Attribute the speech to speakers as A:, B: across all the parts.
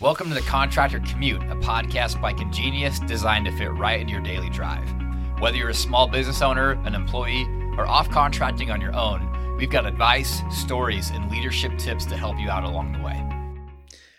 A: Welcome to the Contractor Commute, a podcast by ConGenius designed to fit right into your daily drive. Whether you're a small business owner, an employee, or off contracting on your own, we've got advice, stories, and leadership tips to help you out along the way.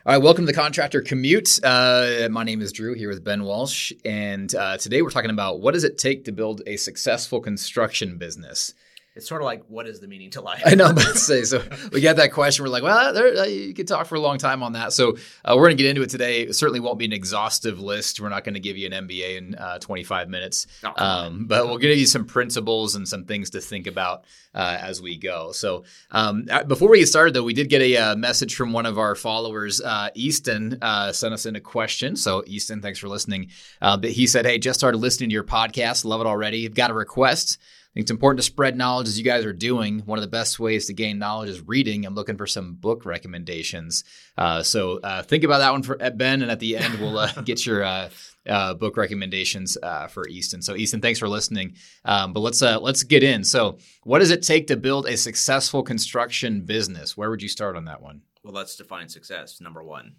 A: All right, welcome to the Contractor Commute. Uh, my name is Drew here with Ben Walsh, and uh, today we're talking about what does it take to build a successful construction business.
B: It's sort of like, what is the meaning to life?
A: I know, but say so. We got that question. We're like, well, there, uh, you could talk for a long time on that. So uh, we're going to get into it today. It certainly won't be an exhaustive list. We're not going to give you an MBA in uh, 25 minutes, oh, um, but we'll give you some principles and some things to think about uh, as we go. So um, uh, before we get started, though, we did get a uh, message from one of our followers, Easton, sent us in a question. So Easton, thanks for listening. but he said, hey, just started listening to your podcast. Love it already. I've got a request. I think it's important to spread knowledge as you guys are doing. One of the best ways to gain knowledge is reading. I'm looking for some book recommendations. Uh, so uh, think about that one for Ben, and at the end we'll uh, get your uh, uh, book recommendations uh, for Easton. So Easton, thanks for listening. Um, but let's let's get in. So what does it take to build a successful construction business? Where would you start on that one?
B: Well, let's define success. Number one.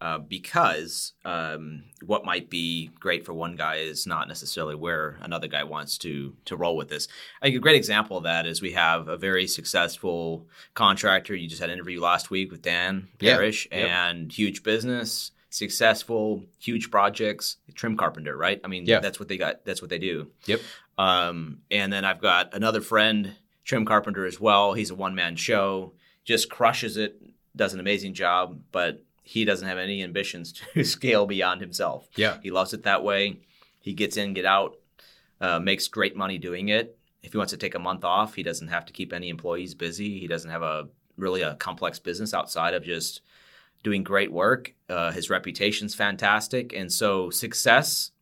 B: Uh, because um, what might be great for one guy is not necessarily where another guy wants to to roll with this. I think a great example of that is we have a very successful contractor. You just had an interview last week with Dan Parrish, yeah. yep. and huge business, successful, huge projects, trim carpenter, right? I mean, yeah. that's what they got. That's what they do.
A: Yep.
B: Um, and then I've got another friend, trim carpenter as well. He's a one man show, just crushes it, does an amazing job, but he doesn't have any ambitions to scale beyond himself.
A: Yeah.
B: He loves it that way. He gets in, get out, uh, makes great money doing it. If he wants to take a month off, he doesn't have to keep any employees busy. He doesn't have a really a complex business outside of just doing great work. Uh, his reputation's fantastic, and so success.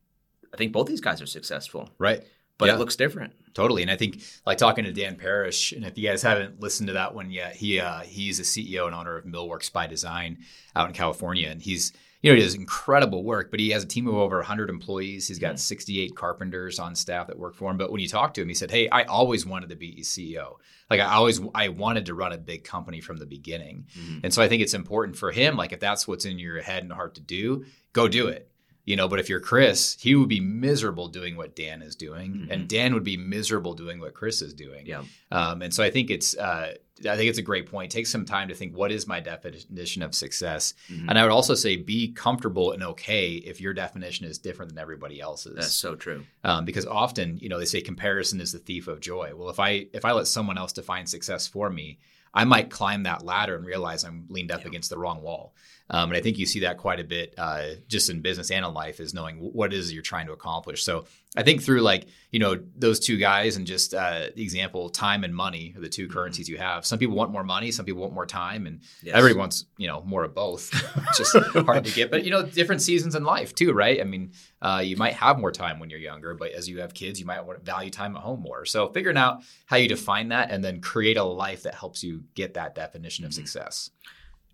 B: I think both these guys are successful.
A: Right
B: but yeah. it looks different.
A: Totally. And I think like talking to Dan Parrish, and if you guys haven't listened to that one yet, he uh, he's a CEO and owner of Millworks by Design out in California. And he's you know, he does incredible work, but he has a team of over 100 employees. He's got mm-hmm. 68 carpenters on staff that work for him. But when you talk to him, he said, "Hey, I always wanted to be CEO. Like I always, I wanted to run a big company from the beginning." Mm-hmm. And so I think it's important for him. Like if that's what's in your head and heart to do, go do it you know but if you're chris he would be miserable doing what dan is doing mm-hmm. and dan would be miserable doing what chris is doing
B: yeah
A: um, and so i think it's uh, i think it's a great point take some time to think what is my definition of success mm-hmm. and i would also say be comfortable and okay if your definition is different than everybody else's
B: that's so true
A: um, because often you know they say comparison is the thief of joy well if i if i let someone else define success for me I might climb that ladder and realize I'm leaned up yeah. against the wrong wall. Um, and I think you see that quite a bit uh, just in business and in life is knowing what it is you're trying to accomplish. So I think through like, you know, those two guys and just uh, the example, time and money are the 2 mm-hmm. currencies you have. Some people want more money, some people want more time, and yes. everybody wants, you know, more of both. it's just hard to get. But, you know, different seasons in life too, right? I mean, uh, you might have more time when you're younger, but as you have kids, you might want to value time at home more. So figuring out how you define that and then create a life that helps you get that definition of mm-hmm. success.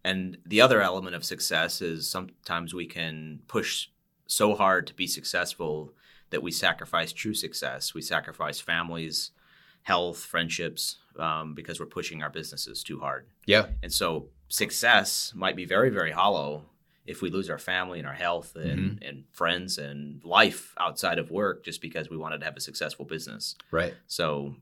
B: And the other element of success is sometimes we can push so hard to be successful that we sacrifice true success. We sacrifice families, health, friendships, um, because we're pushing our businesses too hard.
A: Yeah.
B: And so success might be very, very hollow if we lose our family and our health and, mm-hmm. and friends and life outside of work just because we wanted to have a successful business.
A: Right.
B: So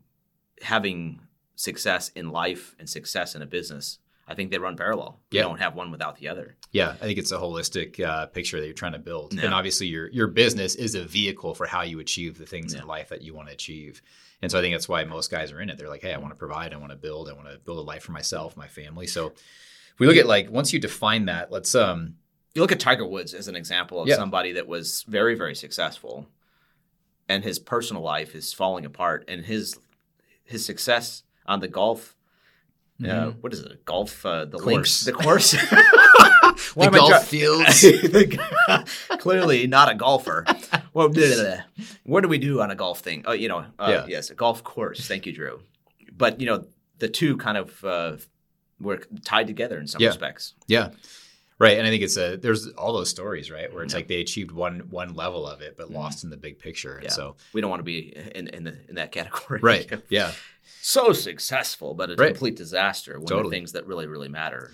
B: having success in life and success in a business I think they run parallel. You don't have one without the other.
A: Yeah, I think it's a holistic uh, picture that you're trying to build. Yeah. And obviously, your your business is a vehicle for how you achieve the things yeah. in life that you want to achieve. And so I think that's why most guys are in it. They're like, hey, I want to provide, I want to build, I want to build a life for myself, my family. So if we look at like once you define that, let's um
B: you look at Tiger Woods as an example of yeah. somebody that was very very successful and his personal life is falling apart and his his success on the golf mm-hmm. uh, what is it? Golf, uh, the
A: course.
B: links, the course,
A: the golf fields.
B: Clearly not a golfer. Well, what do we do on a golf thing? Oh, you know, uh, yeah. yes, a golf course. Thank you, Drew. But you know, the two kind of uh, were tied together in some
A: yeah.
B: respects.
A: Yeah. Right, and I think it's a there's all those stories, right, where it's yeah. like they achieved one one level of it, but mm-hmm. lost in the big picture. And yeah. so
B: we don't want to be in in, the, in that category,
A: right? yeah,
B: so successful, but a right. complete disaster. One totally. of the things that really, really matter.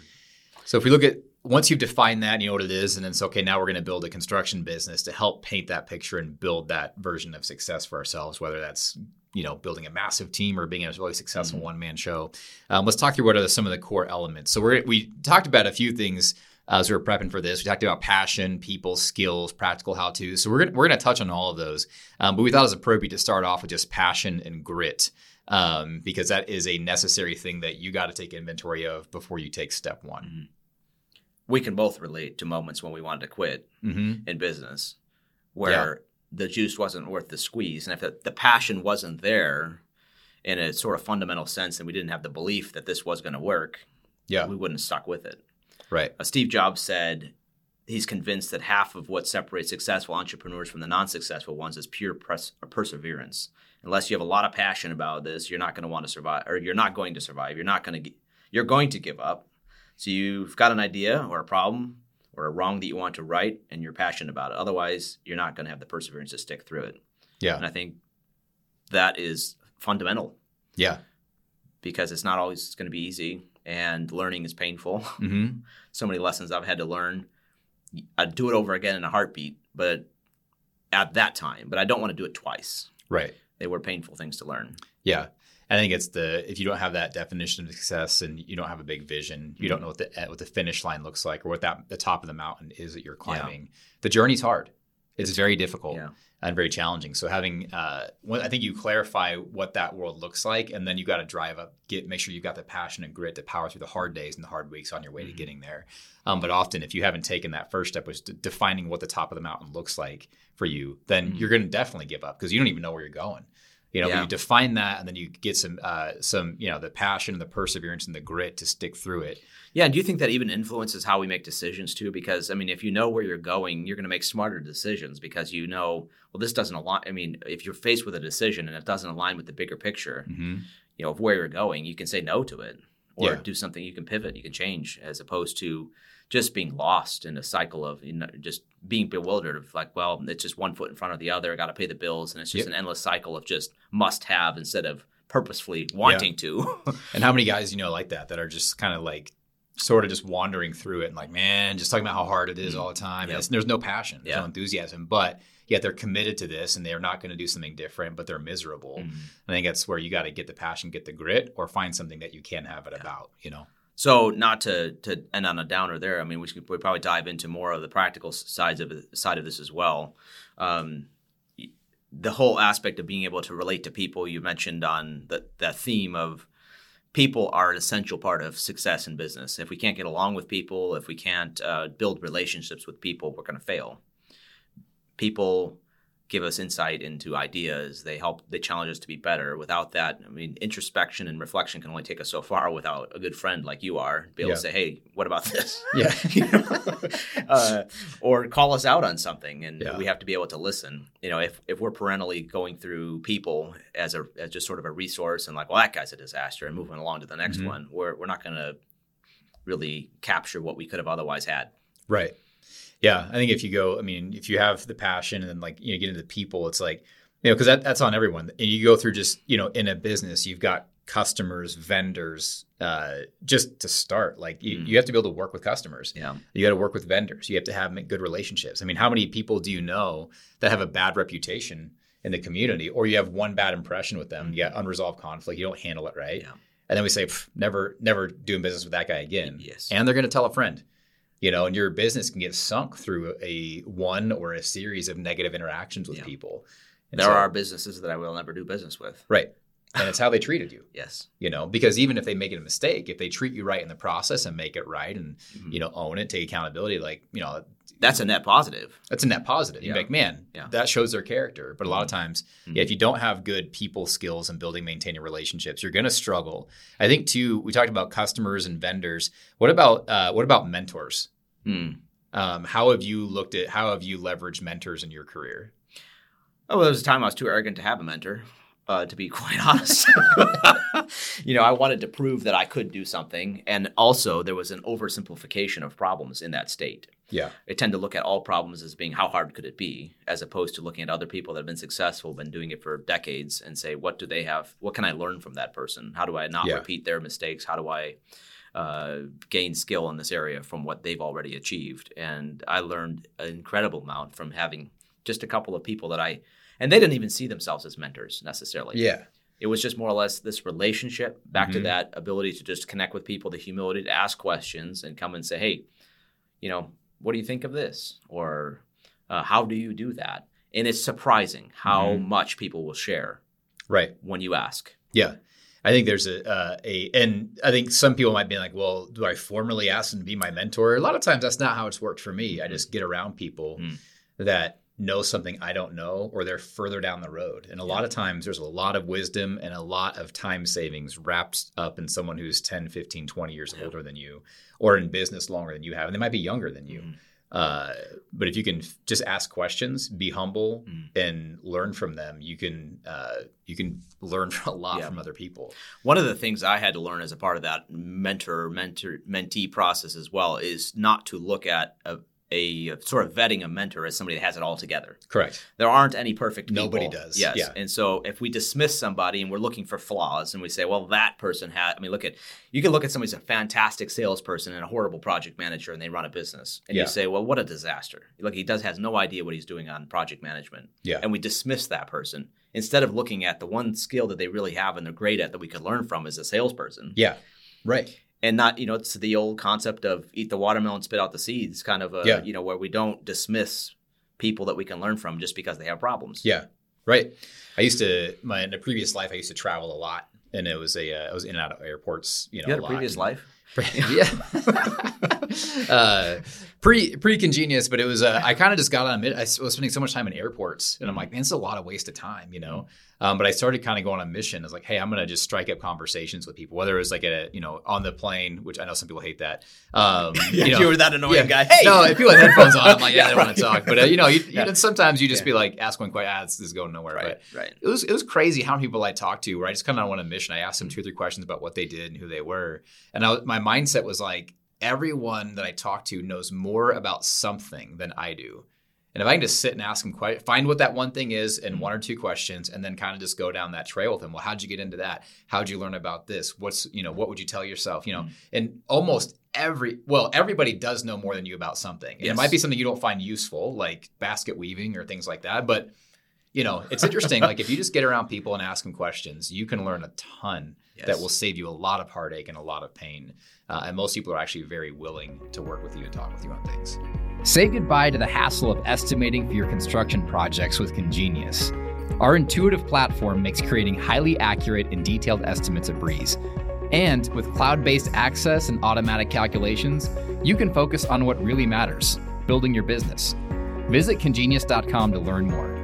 A: So if we look at once you've defined that and you know what it is, and then it's okay, now we're going to build a construction business to help paint that picture and build that version of success for ourselves, whether that's you know building a massive team or being a really successful mm-hmm. one man show. Um, let's talk through what are some of the core elements. So we we talked about a few things uh, as we were prepping for this. We talked about passion, people, skills, practical how to. So we're gonna, we're going to touch on all of those. Um, but we thought it was appropriate to start off with just passion and grit. Um, because that is a necessary thing that you got to take inventory of before you take step one. Mm-hmm
B: we can both relate to moments when we wanted to quit mm-hmm. in business where yeah. the juice wasn't worth the squeeze. And if the, the, passion wasn't there in a sort of fundamental sense and we didn't have the belief that this was going to work, yeah. we wouldn't have stuck with it.
A: Right.
B: Uh, Steve Jobs said he's convinced that half of what separates successful entrepreneurs from the non successful ones is pure pers- perseverance. Unless you have a lot of passion about this, you're not going to want to survive, or you're not going to survive. You're not going to, you're going to give up so you've got an idea or a problem or a wrong that you want to right and you're passionate about it. Otherwise, you're not going to have the perseverance to stick through it.
A: Yeah.
B: And I think that is fundamental.
A: Yeah.
B: Because it's not always going to be easy and learning is painful. Mm-hmm. so many lessons I've had to learn. I'd do it over again in a heartbeat, but at that time, but I don't want to do it twice.
A: Right.
B: They were painful things to learn.
A: Yeah. I think it's the if you don't have that definition of success and you don't have a big vision, you don't mm-hmm. know what the what the finish line looks like or what that the top of the mountain is that you're climbing. Yeah. The journey's hard. It's, very difficult yeah. and very challenging. So having, uh, I think you clarify what that world looks like, and then you got to drive up, get make sure you've got the passion and grit to power through the hard days and the hard weeks on your way mm-hmm. to getting there. Um, but often, if you haven't taken that first step, which defining what the top of the mountain looks like for you, then mm-hmm. you're going to definitely give up because you don't even know where you're going. You know, yeah. you define that, and then you get some uh, some you know the passion and the perseverance and the grit to stick through it.
B: Yeah, and do you think that even influences how we make decisions too? Because I mean, if you know where you're going, you're going to make smarter decisions because you know, well, this doesn't align. I mean, if you're faced with a decision and it doesn't align with the bigger picture, mm-hmm. you know, of where you're going, you can say no to it or yeah. do something. You can pivot, you can change, as opposed to just being lost in a cycle of you know, just being bewildered of like, well, it's just one foot in front of the other. I got to pay the bills, and it's just yep. an endless cycle of just must have instead of purposefully wanting yeah. to.
A: and how many guys you know like that that are just kind of like sort of just wandering through it and like, man, just talking about how hard it is mm-hmm. all the time. Yep. there's no passion, there's yeah. no enthusiasm, but yet they're committed to this and they're not going to do something different, but they're miserable. Mm-hmm. I think that's where you got to get the passion, get the grit, or find something that you can have it yeah. about, you know.
B: So not to to end on a downer there. I mean, we should we probably dive into more of the practical sides of side of this as well. Um, the whole aspect of being able to relate to people you mentioned on the that theme of people are an essential part of success in business. If we can't get along with people, if we can't uh, build relationships with people, we're going to fail. People give us insight into ideas. They help, they challenge us to be better. Without that, I mean, introspection and reflection can only take us so far without a good friend like you are, be able yeah. to say, hey, what about this?
A: Yeah.
B: you uh, or call us out on something. And yeah. we have to be able to listen. You know, if, if we're perennially going through people as, a, as just sort of a resource and like, well, that guy's a disaster and moving along to the next mm-hmm. one, we're, we're not going to really capture what we could have otherwise had.
A: Right. Yeah, I think if you go, I mean, if you have the passion and then like you know get into the people, it's like you know because that, that's on everyone. And you go through just you know in a business, you've got customers, vendors, uh, just to start. Like you, mm. you have to be able to work with customers.
B: Yeah,
A: you got to work with vendors. You have to have good relationships. I mean, how many people do you know that have a bad reputation in the community, or you have one bad impression with them? You got unresolved conflict. You don't handle it right.
B: Yeah.
A: And then we say, never, never doing business with that guy again.
B: Yes.
A: And they're going to tell a friend you know, and your business can get sunk through a one or a series of negative interactions with yeah. people.
B: And there so, are businesses that I will never do business with.
A: Right. And it's how they treated you.
B: yes.
A: You know, because even if they make it a mistake, if they treat you right in the process and make it right and, mm-hmm. you know, own it, take accountability, like, you know,
B: that's a net positive.
A: That's a net positive. Yeah. You're like, man, yeah. that shows their character. But a lot of mm-hmm. times, mm-hmm. yeah, if you don't have good people skills and building, maintaining relationships, you're going to struggle. I think too. We talked about customers and vendors. What about uh, what about mentors? Hmm. Um, how have you looked at how have you leveraged mentors in your career?
B: Oh, well, there was a time I was too arrogant to have a mentor. Uh, to be quite honest, you know, I wanted to prove that I could do something, and also there was an oversimplification of problems in that state.
A: Yeah,
B: I tend to look at all problems as being how hard could it be, as opposed to looking at other people that have been successful, been doing it for decades, and say, what do they have? What can I learn from that person? How do I not yeah. repeat their mistakes? How do I uh, gain skill in this area from what they've already achieved. And I learned an incredible amount from having just a couple of people that I, and they didn't even see themselves as mentors necessarily.
A: Yeah.
B: It was just more or less this relationship, back to
A: Mhm.
B: that ability to just connect with people, the humility to ask questions and come and say, hey, you know, what do you think of this? Or uh, how do you do that? And it's surprising how
A: Mhm.
B: much people will share
A: Right.
B: when you ask.
A: Yeah. I think there's a, uh, a, and I think some people might be like, well, do I formally ask them to be my mentor? A lot of times that's not how it's worked for me. I just get around people
B: Mm.
A: that know something I don't know, or they're further down the road. And a lot of times there's a lot of wisdom and a lot of time savings wrapped up in someone who's 10, 15, 20 years
B: Yeah.
A: older than you, or in business longer than you have. And they might be younger than you.
B: Mhm.
A: Uh, but if you can f- just ask questions, be humble,
B: Mm.
A: and learn from them, you can uh, you can learn a lot
B: Yeah.
A: from other people.
B: One of the things I had to learn as a part of that mentor, mentor, mentee process as well is not to look at a, a sort of vetting a mentor as somebody that has it all together.
A: Correct.
B: There aren't any perfect people.
A: Nobody does.
B: Yes.
A: Yeah.
B: And so if we dismiss somebody and we're looking for flaws and we say, well, that person had, I mean, look at, you can look at somebody's a fantastic salesperson and a horrible project manager and they run a business. And
A: Yeah.
B: you say, well, what a disaster. Look, he does has no idea what he's doing on project management.
A: Yeah.
B: And we dismiss that person instead of looking at the one skill that they really have and they're great at that we could learn from as a salesperson
A: Yeah. Right.
B: And not you know it's the old concept of eat the watermelon spit out the seeds kind of a
A: Yeah.
B: you know where we don't dismiss people that we can learn from just because they have problems
A: Yeah. Right. I used to my in a previous life I used to travel a lot, and it was a uh, I was in and out of airports. You know,
B: you had a
A: lot.
B: previous life
A: yeah. uh, pre pre congenius, but it was uh, I kind of just got on. I was spending so much time in airports, and I'm like, man, it's a lot of waste of time, you know. Um, but I started kind of going on a mission. I was like, hey, I'm gonna just strike up conversations with people, whether it was like a you know on the plane, which I know some people hate that. Um,
B: you,
A: you know,
B: were that annoying
A: yeah.
B: guy hey
A: no, if people have headphones on, I'm like, yeah,
B: Yeah,
A: they want
B: right.
A: to talk. But uh, you know, you,
B: Yeah.
A: you, sometimes you just
B: Yeah.
A: be like, ask one question, ah, this is going nowhere. But
B: right right
A: it was it was crazy how many people I talked to where I just kind of went on a mission. I asked them two or three questions about what they did and who they were, and I, was- my mindset was like, everyone that I talk to knows more about something than I do. And if I can just sit and ask them, quite, find what that one thing is in one or two questions, and then kind of just go down that trail with them. Well, how'd you get into that? How'd you learn about this? What's you know, what would you tell yourself? You know,
B: Mhm.
A: and almost every well, everybody does know more than you about something.
B: Yes.
A: It might be something you don't find useful, like basket weaving or things like that, but you know, it's interesting. like if you just get around people and ask them questions, you can learn a ton that will save you a lot of heartache and a lot of pain. Uh, and most people are actually very willing to work with you and talk with you on things. Say goodbye to the hassle of estimating for your construction projects with ConGenius. Our intuitive platform makes creating highly accurate and detailed estimates a breeze. And with cloud based access and automatic calculations, you can focus on what really matters building your business. Visit congenius.com to learn more.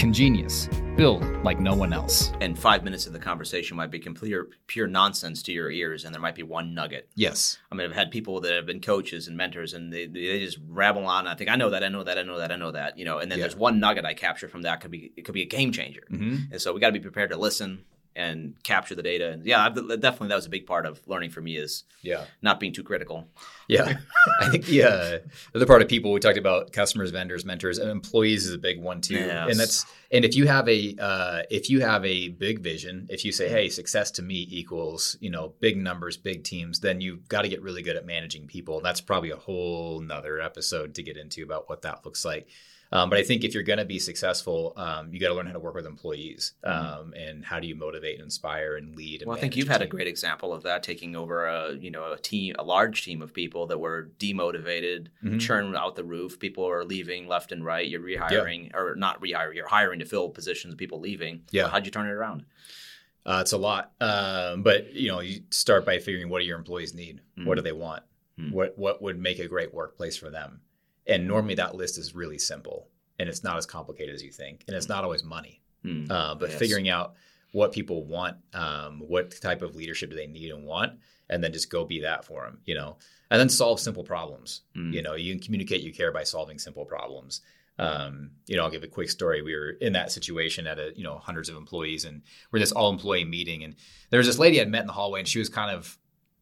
A: ConGenius, build like no one else.
B: and five minutes of the conversation might be complete pure nonsense to your ears and there might be one nugget
A: Yes.
B: I mean, I've had people that have been coaches and mentors, and they, they just rabble on. I think I know that, I know that, I know that, I know that, you know. And then
A: Yeah.
B: there's one nugget I capture from that could be it could be a game changer.
A: Mm-hmm.
B: And so we got to be prepared to listen and capture the data. And yeah, I've, definitely that was a big part of learning for me is
A: Yeah.
B: not being too critical.
A: Yeah, I think the uh, the other part of people we talked about customers, vendors, mentors, and employees is a big one too.
B: Yes.
A: And that's and if you have a uh, if you have a big vision, if you say, hey, success to me equals you know big numbers, big teams, then you've got to get really good at managing people. That's probably a whole nother episode to get into about what that looks like. Um, but I think if you're going to be successful, um, you got to learn how to work with employees um, and how do you motivate and inspire and lead. And
B: Mm-hmm. Well, I think you've had a great example of that, taking over a you know a team, a large team of people that were demotivated,
A: Mhm.
B: churn out the roof. People are leaving left and right. You're rehiring or not rehiring. You're hiring to fill positions. People leaving.
A: Yeah.
B: How'd you turn it around?
A: Uh, it's a lot, um, but you know, you start by figuring what do your employees need, what do they want,
B: Mm.
A: what what would make a great workplace for them, and normally that list is really simple and it's not as complicated as you think, and it's not always money,
B: Hmm.
A: uh, but
B: Yes.
A: figuring out what people want, um, what type of leadership do they need and want, and then just go be that for them, you know, and then solve simple problems.
B: Mm.
A: You know, you can communicate you care by solving simple problems. Um, you know, I'll give a quick story. We were in that situation at a, you know, hundreds of employees and we're this all employee meeting. And there was this lady I'd met in the hallway and she was kind of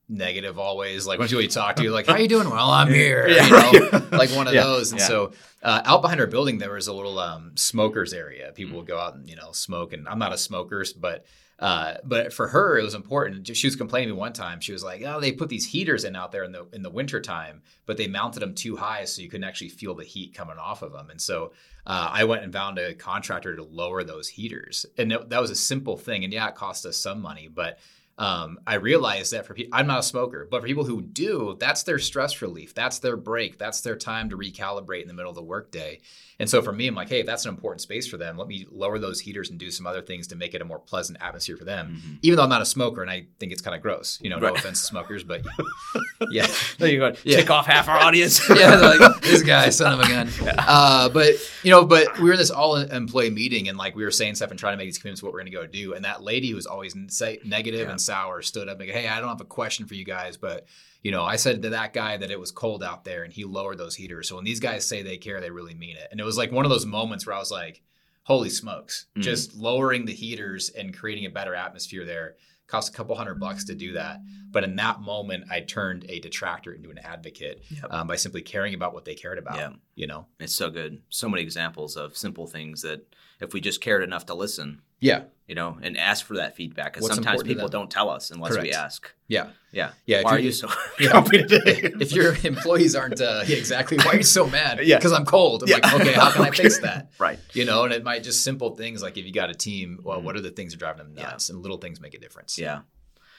A: negative always. Like when she would talk to you, like, how are you doing? Well, I'm here.
B: Yeah.
A: You know, like one of
B: Yeah.
A: those. And
B: Yeah.
A: so uh, out behind our building, there was a little um, smokers area. People would go out and, you know, smoke. And I'm not a smoker, but Uh, but for her, it was important. She was complaining to me one time. She was like, "Oh, they put these heaters in out there in the in the winter time, but they mounted them too high, so you couldn't actually feel the heat coming off of them." And so uh, I went and found a contractor to lower those heaters, and that was a simple thing. And yeah, it cost us some money, but um, I realized that for people, I'm not a smoker, but for people who do, that's their stress relief. That's their break. That's their time to recalibrate in the middle of the workday. And so for me, I'm like, hey, if that's an important space for them, let me lower those heaters and do some other things to make it a more pleasant atmosphere for them. Mm-hmm. Even though I'm not a smoker and I think it's kind of gross, you know, right. no offense to smokers, but yeah.
B: there you go. Yeah. Tick off half our audience.
A: yeah, like, this guy, son of a gun. Yeah. Uh, but, you know, but we were in this all employee meeting and like we were saying stuff and trying to make these commitments what we're going to go do. And that lady who was always say, negative yeah. and sour stood up and go, hey, I don't have a question for you guys, but you know, I said to that guy that it was cold out there and he lowered those heaters. So when these guys say they care, they really mean it. And it was like one of those moments where I was like, holy smokes, mm-hmm. just lowering the heaters and creating a better atmosphere there cost a couple hundred bucks to do that. But in that moment, I turned a detractor into an advocate yep. um, by simply caring about what they cared about. Yeah. You know,
B: it's so good. So many examples of simple things that if we just cared enough to listen,
A: yeah,
B: you know, and ask for that feedback. Because sometimes people don't tell us unless
A: Correct.
B: we ask.
A: Yeah,
B: yeah,
A: yeah.
B: Why are you so yeah.
A: if your employees aren't uh, yeah, exactly, why are you so mad? Yeah, because I'm cold. I'm yeah. like, okay, how can okay. I fix that?
B: right.
A: You know, and it might just simple things like if you got a team, well, mm-hmm. what are the things that are driving them nuts? Yeah. And little things make a difference.
B: Yeah.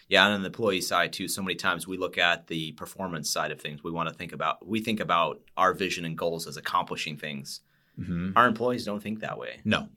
B: Yeah, and on the employee side too, so many times we look at the performance side of things. We want to think about we think about our vision and goals as accomplishing things. Mm-hmm. Our employees don't think that way.
A: No.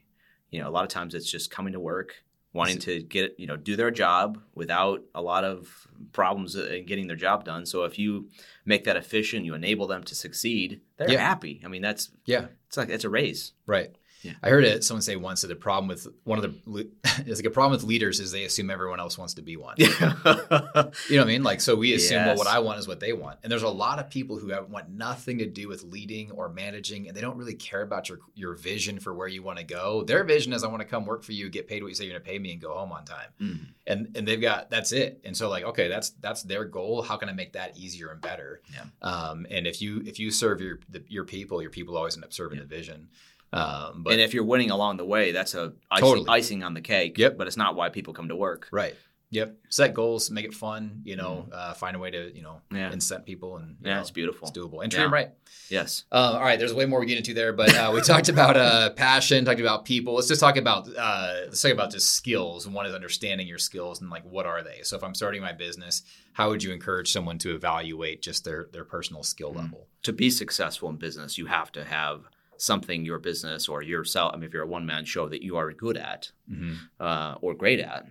B: You know, a lot of times it's just coming to work, wanting to get you know do their job without a lot of problems uh, in getting their job done. So if you make that efficient, you enable them to succeed, they're yeah. happy. I mean, that's
A: yeah,
B: it's like it's a raise.
A: Right. Yeah. I heard it. Someone say once that the problem with one of the is like a problem with leaders is they assume everyone else wants to be one. You know what I mean? Like so we assume yes. well what I want is what they want, and there's a lot of people who have, want nothing to do with leading or managing, and they don't really care about your your vision for where you want to go. Their vision is I want to come work for you, get paid what you say you're going to pay me, and go home on time. Mm. And and they've got that's it. And so like okay, that's that's their goal. How can I make that easier and better?
B: Yeah.
A: Um, and if you if you serve your the, your people, your people always end up serving yeah. the vision.
B: Um, but, and if you're winning along the way, that's a icing, totally. icing on the cake.
A: Yep.
B: But it's not why people come to work.
A: Right. Yep. Set goals, make it fun. You know, mm. uh, find a way to you know yeah. incent people, and
B: yeah,
A: know,
B: it's beautiful.
A: It's doable and treat yeah. them right.
B: Yes.
A: Uh, all right. There's way more we get into there, but uh, we talked about uh, passion, talked about people. Let's just talk about uh, let's talk about just skills. And one is understanding your skills and like what are they. So if I'm starting my business, how would you encourage someone to evaluate just their their personal skill mm. level?
B: To be successful in business, you have to have something your business or yourself, I mean, if you're a one man show that you are good at mm-hmm. uh, or great at.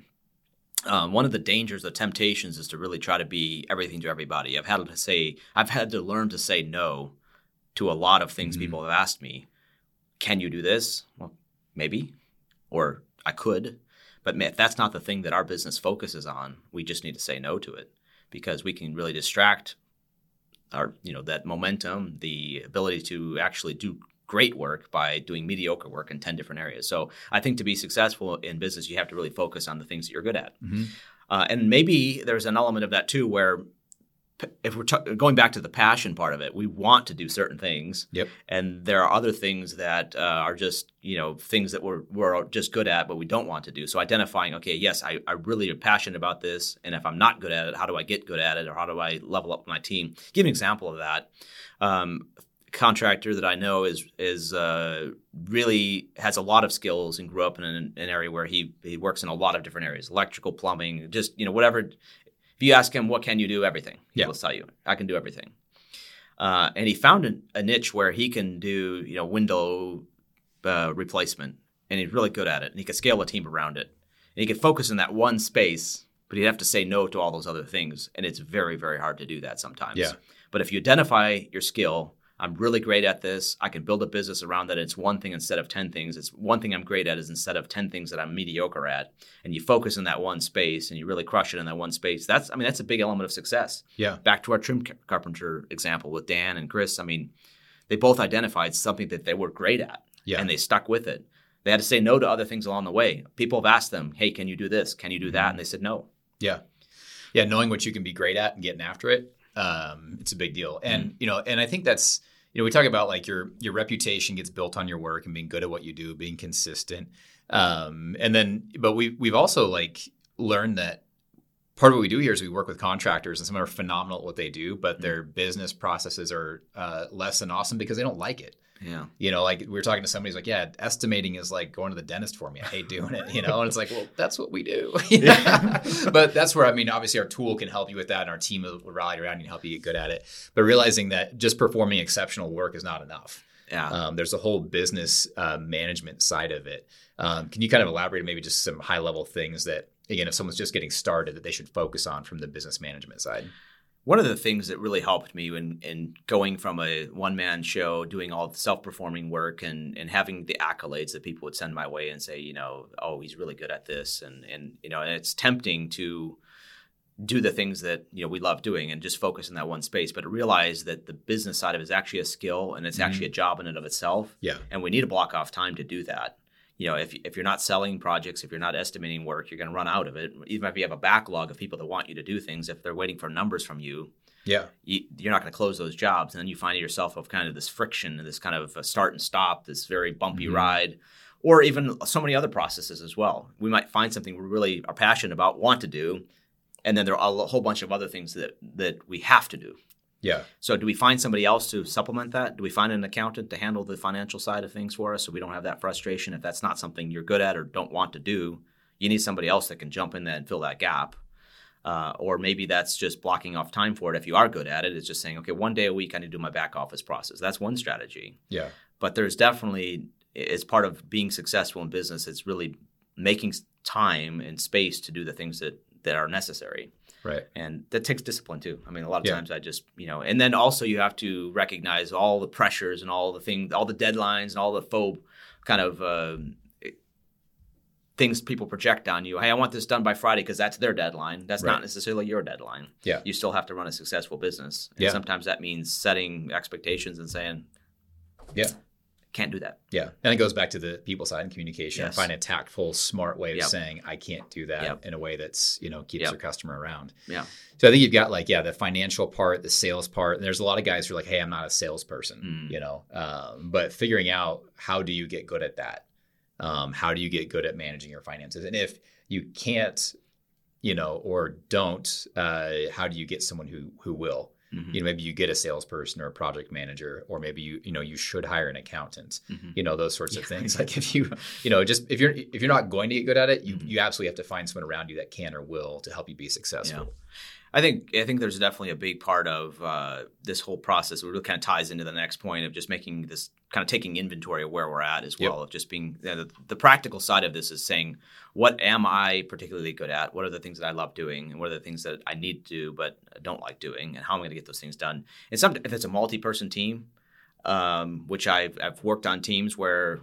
B: Um, one of the dangers, the temptations, is to really try to be everything to everybody. I've had to say, I've had to learn to say no to a lot of things mm-hmm. people have asked me. Can you do this? Well, maybe, or I could, but if that's not the thing that our business focuses on, we just need to say no to it because we can really distract our, you know, that momentum, the ability to actually do great work by doing mediocre work in 10 different areas. So I think to be successful in business, you have to really focus on the things that you're good at. Mm-hmm. Uh, and maybe there's an element of that too where if we're t- going back to the passion part of it, we want to do certain things.
A: Yep.
B: And there are other things that uh, are just, you know, things that we're, we're just good at, but we don't want to do. So identifying, okay, yes, I, I really am passionate about this. And if I'm not good at it, how do I get good at it? Or how do I level up my team? Give an example of that. Um, contractor that I know is is uh, really has a lot of skills and grew up in an, an, area where he he works in a lot of different areas, electrical, plumbing, just you know whatever. If you ask him what can you do, everything.
A: Yeah.
B: He'll tell you I can do everything. Uh, and he found a, a, niche where he can do you know window uh, replacement, and he's really good at it. And he can scale a team around it. And he can focus in that one space, but he'd have to say no to all those other things, and it's very very hard to do that sometimes.
A: Yeah.
B: But if you identify your skill I'm really great at this. I can build a business around that. It's one thing instead of 10 things. It's one thing I'm great at is instead of 10 things that I'm mediocre at. And you focus in that one space and you really crush it in that one space. That's, I mean, that's a big element of success.
A: Yeah.
B: Back to our trim carpenter example with Dan and Chris. I mean, they both identified something that they were great at.
A: Yeah.
B: And they stuck with it. They had to say no to other things along the way. People have asked them, hey, can you do this? Can you do that? Mm-hmm. And they said no.
A: Yeah. Yeah. Knowing what you can be great at and getting after it, um, it's a big deal. And, mm-hmm. you know, and I think that's, you know, we talk about like your your reputation gets built on your work and being good at what you do, being consistent. Um, and then, but we we've also like learned that part of what we do here is we work with contractors and some are phenomenal at what they do, but mm-hmm. their business processes are uh, less than awesome because they don't like it.
B: Yeah.
A: You know, like we were talking to somebody who's like, yeah, estimating is like going to the dentist for me. I hate doing it, you know? And it's like, well, that's what we do. yeah. but that's where, I mean, obviously our tool can help you with that and our team will rally around you and help you get good at it. But realizing that just performing exceptional work is not enough.
B: Yeah.
A: Um, there's a whole business uh, management side of it. Um, can you kind of elaborate maybe just some high level things that, again, if someone's just getting started, that they should focus on from the business management side?
B: One of the things that really helped me in, in going from a one man show, doing all the self performing work, and and having the accolades that people would send my way and say, you know, oh, he's really good at this, and and you know, and it's tempting to do the things that you know we love doing and just focus in that one space but realize that the business side of it is actually a skill and it's mm-hmm. actually a job in and of itself.
A: Yeah.
B: And we need to block off time to do that you know, if, if you're not selling projects, if you're not estimating work, you're going to run out of it. Even if you have a backlog of people that want you to do things, if they're waiting for numbers from you,
A: yeah,
B: you, are not going to close those jobs. And then you find yourself of kind of this friction and this kind of start and stop, this very bumpy mm-hmm. ride, or even so many other processes as well. We might find something we really are passionate about, want to do, and then there are a whole bunch of other things that that we have to do.
A: Yeah.
B: So do we find somebody else to supplement that? Do we find an accountant to handle the financial side of things for us so we don't have that frustration? If that's not something you're good at or don't want to do, you need somebody else that can jump in there and fill that gap. Uh, or maybe that's just blocking off time for it. If you are good at it, it's just saying, okay, one day a week I need to do my back office process. That's one strategy.
A: Yeah.
B: But there's definitely, as part of being successful in business, it's really making time and space to do the things that that are necessary.
A: Right.
B: And that takes discipline too. I mean, a lot of yeah. times I just, you know, and then also you have to recognize all the pressures and all the things, all the deadlines and all the faux kind of uh, things people project on you. Hey, I want this done by Friday because that's their deadline. That's right. not necessarily your deadline.
A: Yeah.
B: You still have to run a successful business. And
A: yeah.
B: sometimes that means setting expectations and saying,
A: yeah
B: can't do that.
A: Yeah. And it goes back to the people side and communication. Yes. Find a tactful, smart way of yep. saying, I can't do that yep. in a way that's, you know, keeps yep. your customer around.
B: Yeah.
A: So I think you've got like, yeah, the financial part, the sales part. And there's a lot of guys who are like, hey, I'm not a salesperson, mm. you know, um, but figuring out how do you get good at that? Um, how do you get good at managing your finances? And if you can't, you know, or don't, uh, how do you get someone who who will? Mm-hmm. You know, maybe you get a salesperson or a project manager, or maybe you, you know, you should hire an accountant. Mm-hmm. You know, those sorts of things. Like if you, you know, just if you're if you're not going to get good at it, you mm-hmm. you absolutely have to find someone around you that can or will to help you be successful.
B: Yeah. I think I think there's definitely a big part of uh, this whole process. It really kind of ties into the next point of just making this kind of taking inventory of where we're at as well. Yep. Of just being you know, the, the, practical side of this is saying, what am I particularly good at? What are the things that I love doing, and what are the things that I need to do but don't like doing, and how am I going to get those things done? And some, if it's a multi-person team, um, which I've I've worked on teams where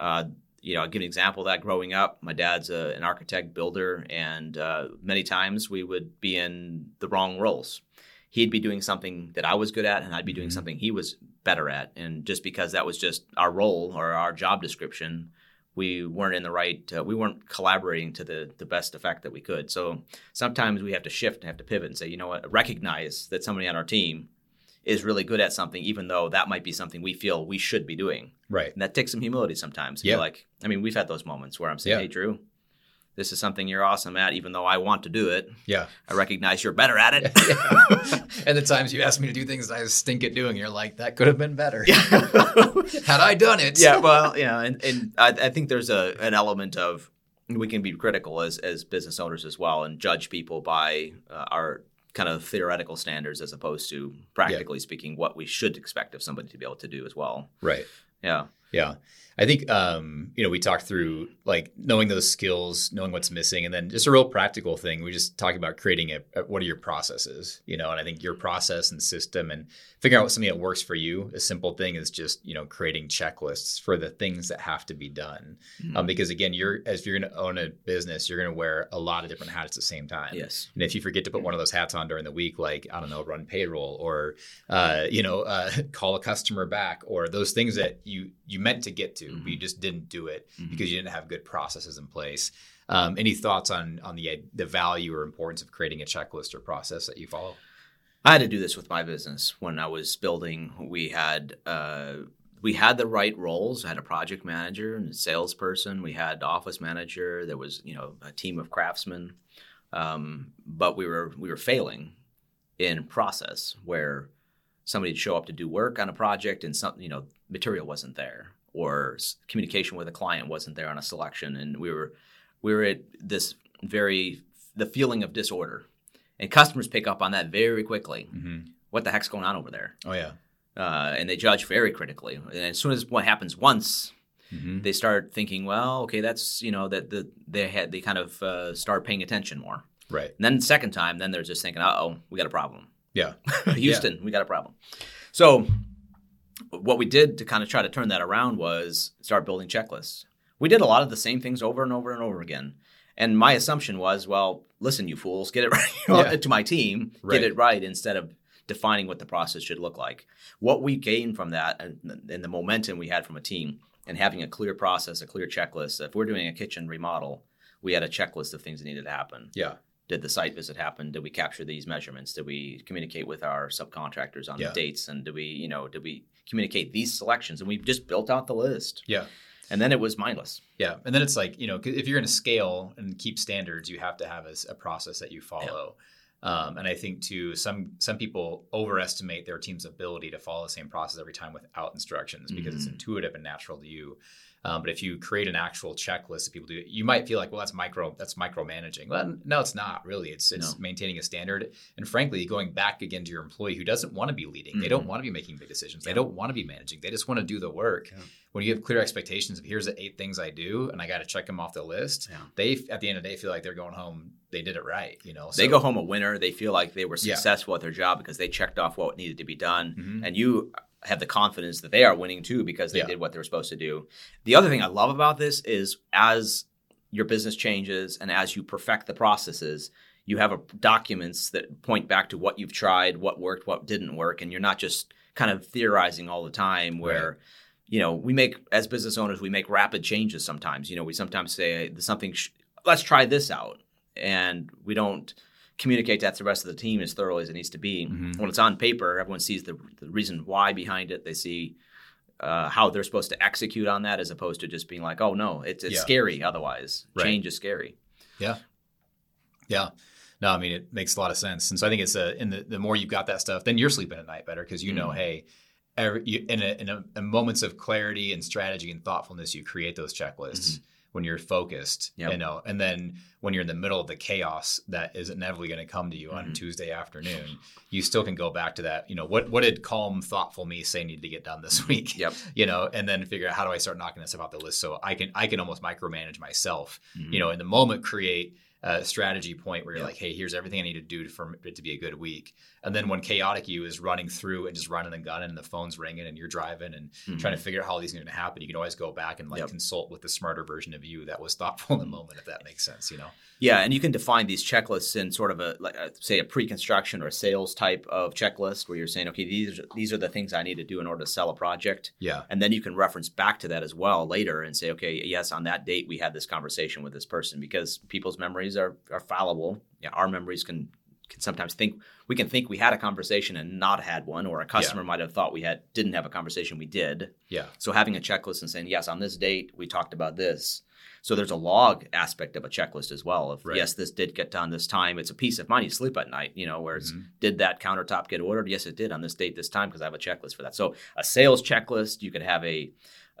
B: uh, you know, I'll give an example of that growing up. My dad's a, an architect builder, and uh, many times we would be in the wrong roles. He'd be doing something that I was good at, and I'd be doing mm-hmm. something he was better at. And just because that was just our role or our job description, we weren't in the right, uh, we weren't collaborating to the, the best effect that we could. So sometimes we have to shift and have to pivot and say, you know what, recognize that somebody on our team is really good at something, even though that might be something we feel we should be doing.
A: Right.
B: And that takes some humility sometimes. Yeah. Like, I mean, we've had those moments where I'm saying, yeah. hey, Drew, this is something you're awesome at, even though I want to do it.
A: Yeah.
B: I recognize you're better at it.
A: and the times you ask me to do things I stink at doing, you're like, that could have been better. Yeah. Had I done it.
B: Yeah. Well, yeah. And, and I, I think there's a, an element of, we can be critical as, as business owners as well and judge people by uh, our kind of theoretical standards as opposed to practically yeah. speaking what we should expect of somebody to be able to do as well.
A: Right.
B: Yeah.
A: Yeah. I think um, you know we talked through like knowing those skills, knowing what's missing, and then just a real practical thing. We just talk about creating a, a, what are your processes, you know, and I think your process and system and figuring out what something that works for you. A simple thing is just you know creating checklists for the things that have to be done, mm-hmm. um, because again, you're as you're going to own a business, you're going to wear a lot of different hats at the same time.
B: Yes,
A: and if you forget to put one of those hats on during the week, like I don't know, run payroll or uh, you know uh, call a customer back or those things that you you meant to get to, mm-hmm. but you just didn't do it mm-hmm. because you didn't have good processes in place. Um, any thoughts on on the the value or importance of creating a checklist or process that you follow?
B: I had to do this with my business when I was building. We had uh, we had the right roles. I had a project manager and a salesperson. We had office manager. There was you know a team of craftsmen, um, but we were we were failing in process where somebody'd show up to do work on a project and some you know material wasn't there or communication with a client wasn't there on a selection and we were we were at this very the feeling of disorder. And customers pick up on that very quickly. Mm-hmm. what the heck's going on over there?
A: Oh yeah.
B: Uh, and they judge very critically. And as soon as what happens once mm-hmm. they start thinking well okay that's you know that the they had they kind of uh, start paying attention more.
A: Right.
B: And then the second time then they're just thinking oh we got a problem.
A: Yeah.
B: Houston yeah. we got a problem. So what we did to kind of try to turn that around was start building checklists. We did a lot of the same things over and over and over again. And my assumption was, well, listen, you fools, get it right yeah. to my team, right. get it right instead of defining what the process should look like. What we gained from that and the momentum we had from a team and having a clear process, a clear checklist. If we're doing a kitchen remodel, we had a checklist of things that needed to happen.
A: Yeah
B: did the site visit happen did we capture these measurements did we communicate with our subcontractors on yeah. the dates and did we you know did we communicate these selections and we just built out the list
A: yeah
B: and then it was mindless
A: yeah and then it's like you know if you're going to scale and keep standards you have to have a, a process that you follow yeah. Um, and I think too, some some people overestimate their team's ability to follow the same process every time without instructions because mm-hmm. it's intuitive and natural to you. Um, but if you create an actual checklist that people do, you might feel like, well, that's micro, that's micromanaging. Well, no, it's not really. It's it's no. maintaining a standard, and frankly, going back again to your employee who doesn't want to be leading. Mm-hmm. They don't mm-hmm. want to be making big decisions. Yeah. They don't want to be managing. They just want to do the work. Yeah. When you have clear expectations of here's the eight things I do, and I got to check them off the list, yeah. they at the end of the day feel like they're going home. They did it right. You know,
B: so, they go home a winner. They feel like they were successful at their job because they checked off what needed to be done, mm-hmm. and you have the confidence that they are winning too because they yeah. did what they were supposed to do. The other thing I love about this is as your business changes and as you perfect the processes, you have a, documents that point back to what you've tried, what worked, what didn't work, and you're not just kind of theorizing all the time where. Right. You know, we make as business owners, we make rapid changes sometimes. You know, we sometimes say something. Sh- let's try this out, and we don't communicate that to the rest of the team as thoroughly as it needs to be. Mm-hmm. When it's on paper, everyone sees the, the reason why behind it. They see uh, how they're supposed to execute on that, as opposed to just being like, "Oh no, it's, it's yeah. scary." Otherwise, right. change is scary.
A: Yeah, yeah. No, I mean it makes a lot of sense, and so I think it's a. In the the more you've got that stuff, then you're sleeping at night better because you mm-hmm. know, hey, every, you, in, a, in, a, in moments of clarity and strategy and thoughtfulness, you create those checklists. Mm-hmm when you're focused, yep. you know, and then when you're in the middle of the chaos that is inevitably going to come to you mm-hmm. on Tuesday afternoon, you still can go back to that, you know, what what did calm, thoughtful me say needed to get done this week?
B: Yep.
A: You know, and then figure out how do I start knocking this off the list so I can I can almost micromanage myself, mm-hmm. you know, in the moment create a strategy point where you're like, hey, here's everything I need to do for it to be a good week. And then when chaotic you is running through and just running and gunning and the phone's ringing and you're driving and mm-hmm. trying to figure out how these things are going to happen, you can always go back and like yep. consult with the smarter version of you that was thoughtful in the moment, if that makes sense, you know?
B: Yeah, and you can define these checklists in sort of a like uh, say a pre-construction or a sales type of checklist where you're saying, okay, these are, these are the things I need to do in order to sell a project.
A: Yeah,
B: and then you can reference back to that as well later and say, okay, yes, on that date we had this conversation with this person because people's memories are are fallible. Yeah, our memories can can sometimes think we can think we had a conversation and not had one, or a customer yeah. might have thought we had didn't have a conversation we did.
A: Yeah.
B: So having a checklist and saying, yes, on this date we talked about this so there's a log aspect of a checklist as well. Of right. yes, this did get done this time. It's a peace of mind. You sleep at night, you know, where it's mm-hmm. did that countertop get ordered? Yes, it did on this date, this time, because I have a checklist for that. So a sales checklist, you could have a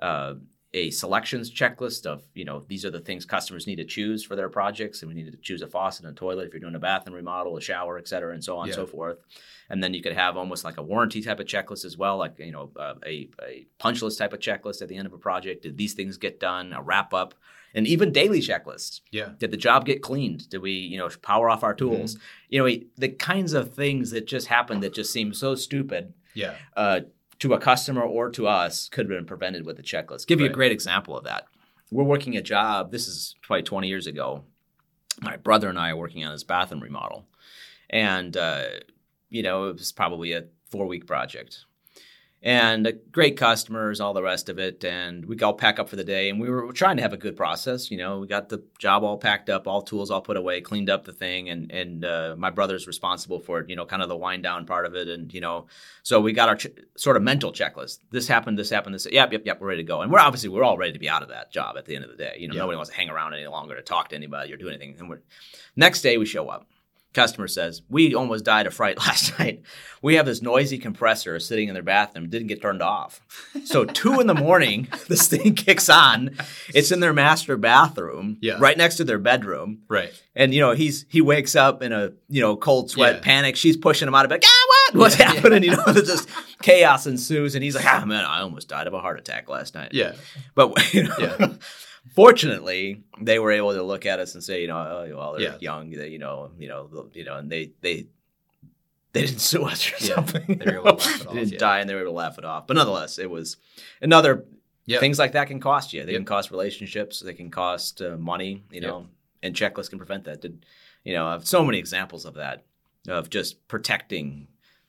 B: uh, a selections checklist of you know these are the things customers need to choose for their projects and we need to choose a faucet and a toilet if you're doing a bathroom remodel a shower et cetera and so on yeah. and so forth and then you could have almost like a warranty type of checklist as well like you know uh, a, a punch list type of checklist at the end of a project did these things get done a wrap up and even daily checklists.
A: Yeah.
B: Did the job get cleaned? Did we, you know, power off our tools? Mm-hmm. You know, the kinds of things that just happen that just seem so stupid.
A: Yeah.
B: Uh, to a customer or to us could have been prevented with a checklist. Give right. you a great example of that. We're working a job. This is probably 20 years ago. My brother and I are working on his bathroom remodel, and uh, you know it was probably a four week project. And great customers, all the rest of it. And we all pack up for the day, and we were trying to have a good process. You know, we got the job all packed up, all tools all put away, cleaned up the thing, and and uh, my brother's responsible for it. You know, kind of the wind down part of it, and you know, so we got our ch- sort of mental checklist. This happened, this happened, this. Yep, yep, yep. We're ready to go, and we're obviously we're all ready to be out of that job at the end of the day. You know, nobody wants to hang around any longer to talk to anybody or do anything. And we're next day we show up customer says we almost died of fright last night we have this noisy compressor sitting in their bathroom didn't get turned off so two in the morning this thing kicks on it's in their master bathroom
A: Yeah.
B: right next to their bedroom
A: Right.
B: and you know he's he wakes up in a you know cold sweat
A: Yeah.
B: panic she's pushing him out of bed ah what what's
A: Yeah.
B: happening you know there's just chaos ensues and he's like ah man i almost died of a heart attack last night
A: Yeah.
B: but you know,
A: Yeah.
B: Fortunately, they were able to look at us and say, you know, oh, well, they're
A: Yeah.
B: young, they, you know, you know, you know, and they they they didn't sue us or
A: Yeah.
B: something.
A: They were able to laugh it off,
B: They didn't
A: yeah.
B: die, and they were able to laugh it off. But nonetheless, it was another
A: Yeah.
B: things like that can cost you. They
A: Yep.
B: can cost relationships. They can cost uh, money. You know, and checklists can prevent that. Did you know? I have so many examples of that of just protecting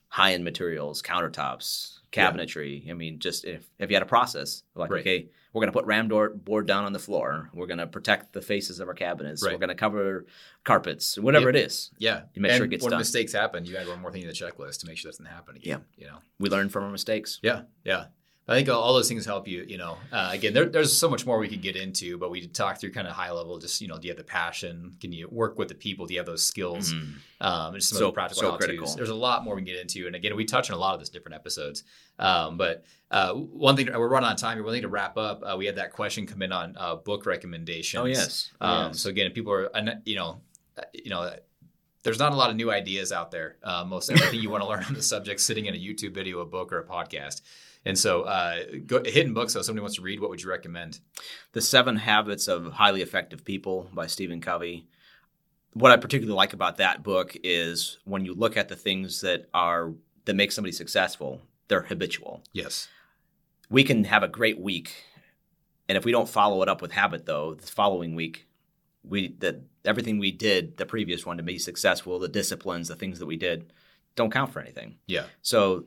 B: high end materials, countertops,
A: Yeah.
B: cabinetry. I mean, just if if you had a process like
A: Right.
B: okay, we're going to put ram door board down on the floor. We're going to protect the faces of our cabinets.
A: Right.
B: We're going to cover carpets, whatever it is.
A: Yeah.
B: You make
A: and
B: sure it gets
A: when
B: done.
A: mistakes happen, you add one more thing to the checklist to make sure that doesn't happen again. Yeah. You know.
B: We learn from our mistakes.
A: Yeah, yeah. I think all those things help you. You know, uh, again, there, there's so much more we could get into, but we talked through kind of high level. Just you know, do you have the passion? Can you work with the people? Do you have those skills?
B: Mhm.
A: Um, and just some
B: So-
A: of the practical
B: so critical.
A: There's a lot more we can get into, and again, we touch on a lot of this different episodes. Um, but uh, one thing we're running on time here. One thing to wrap up. Uh, we had that question come in on uh, book recommendations.
B: Oh yes.
A: Um,
B: yes.
A: So again, people are, you know, uh, you know, there's not a lot of new ideas out there. Uh, most everything you want to learn on the subject sitting in a YouTube video, a book, or a podcast. And so, uh, go, hidden books. So, if somebody wants to read, what would you recommend?
B: The Seven Habits of Highly Effective People by Stephen Covey. What I particularly like about that book is when you look at the things that are that make somebody successful, they're habitual.
A: Yes.
B: We can have a great week, and if we don't follow it up with habit, though, the following week, we that everything we did the previous one to be successful, the disciplines, the things that we did, don't count for anything.
A: Yeah.
B: So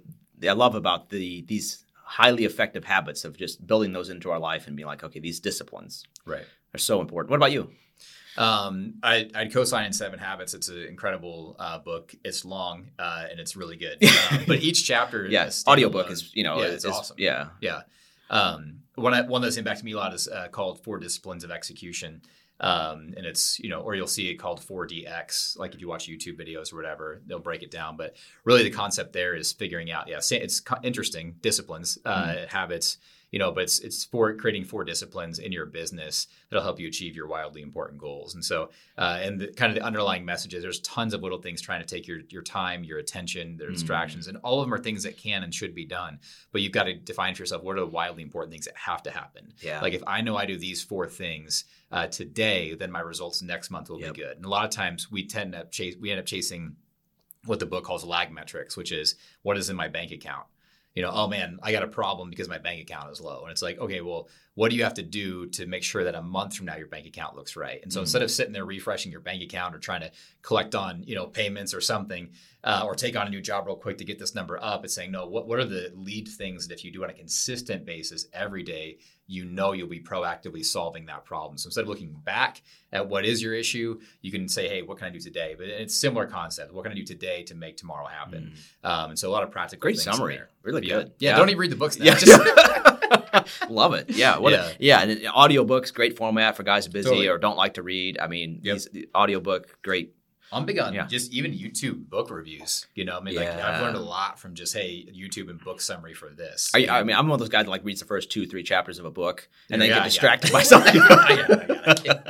B: I love about the these highly effective habits of just building those into our life and being like, okay, these disciplines
A: Right.
B: are so important. What about you?
A: Um, I, I'd co-sign in Seven Habits. It's an incredible uh, book. It's long uh, and it's really good. Um, but each chapter,
B: Yes,
A: is
B: audiobook
A: standalone.
B: is you know
A: yeah, it's awesome.
B: Yeah,
A: Yeah. Um, one I, one that's impacted me a lot is uh, called Four Disciplines of Execution. Um, and it's, you know, or you'll see it called 4DX. Like if you watch YouTube videos or whatever, they'll break it down. But really the concept there is figuring out, yeah, it's interesting disciplines, uh, habits, you know, but it's, it's for creating four disciplines in your business that'll help you achieve your wildly important goals. And so, uh, and the kind of the underlying messages, there's tons of little things trying to take your, your time, your attention, their
B: Mm.
A: distractions, and all of them are things that can and should be done but you've got to define for yourself what are the wildly important things that have to happen.
B: yeah.
A: Like if I know I do these four things uh, today, then my results next month will
B: Yep.
A: be good. And a lot of times we tend to chase, we end up chasing what the book calls lag metrics, which is what is in my bank account. You know, oh man, I got a problem because my bank account is low. And it's like, okay, well, what do you have to do to make sure that a month from now your bank account looks right? And so
B: Mhm.
A: instead of sitting there refreshing your bank account or trying to collect on, you know, payments or something, uh, or take on a new job real quick to get this number up, it's saying, no, what, what are the lead things that if you do on a consistent basis every day, you know you'll be proactively solving that problem. So instead of looking back at what is your issue, you can say, hey, what can I do today? But it's similar concept. What can I do today to make tomorrow happen?
B: Mm.
A: Um, and so a lot of practical
B: Great summary. Really
A: yeah.
B: good.
A: Yeah, don't even read the books now.
B: Yeah. Love it. Yeah. What
A: Yeah.
B: A, yeah. And then audiobooks, great format for guys who are busy
A: Totally.
B: or don't like to read. I mean,
A: Yep.
B: these, the audiobook, great.
A: I'm big on
B: Yeah.
A: just even YouTube book reviews. You know, I mean, like I've learned a lot from just hey, YouTube and book summary for this.
B: I? I mean, I'm one of those guys that like reads the first two, three chapters of a book and then
A: Yeah,
B: get
A: yeah.
B: distracted by something.
A: I get it, I get it.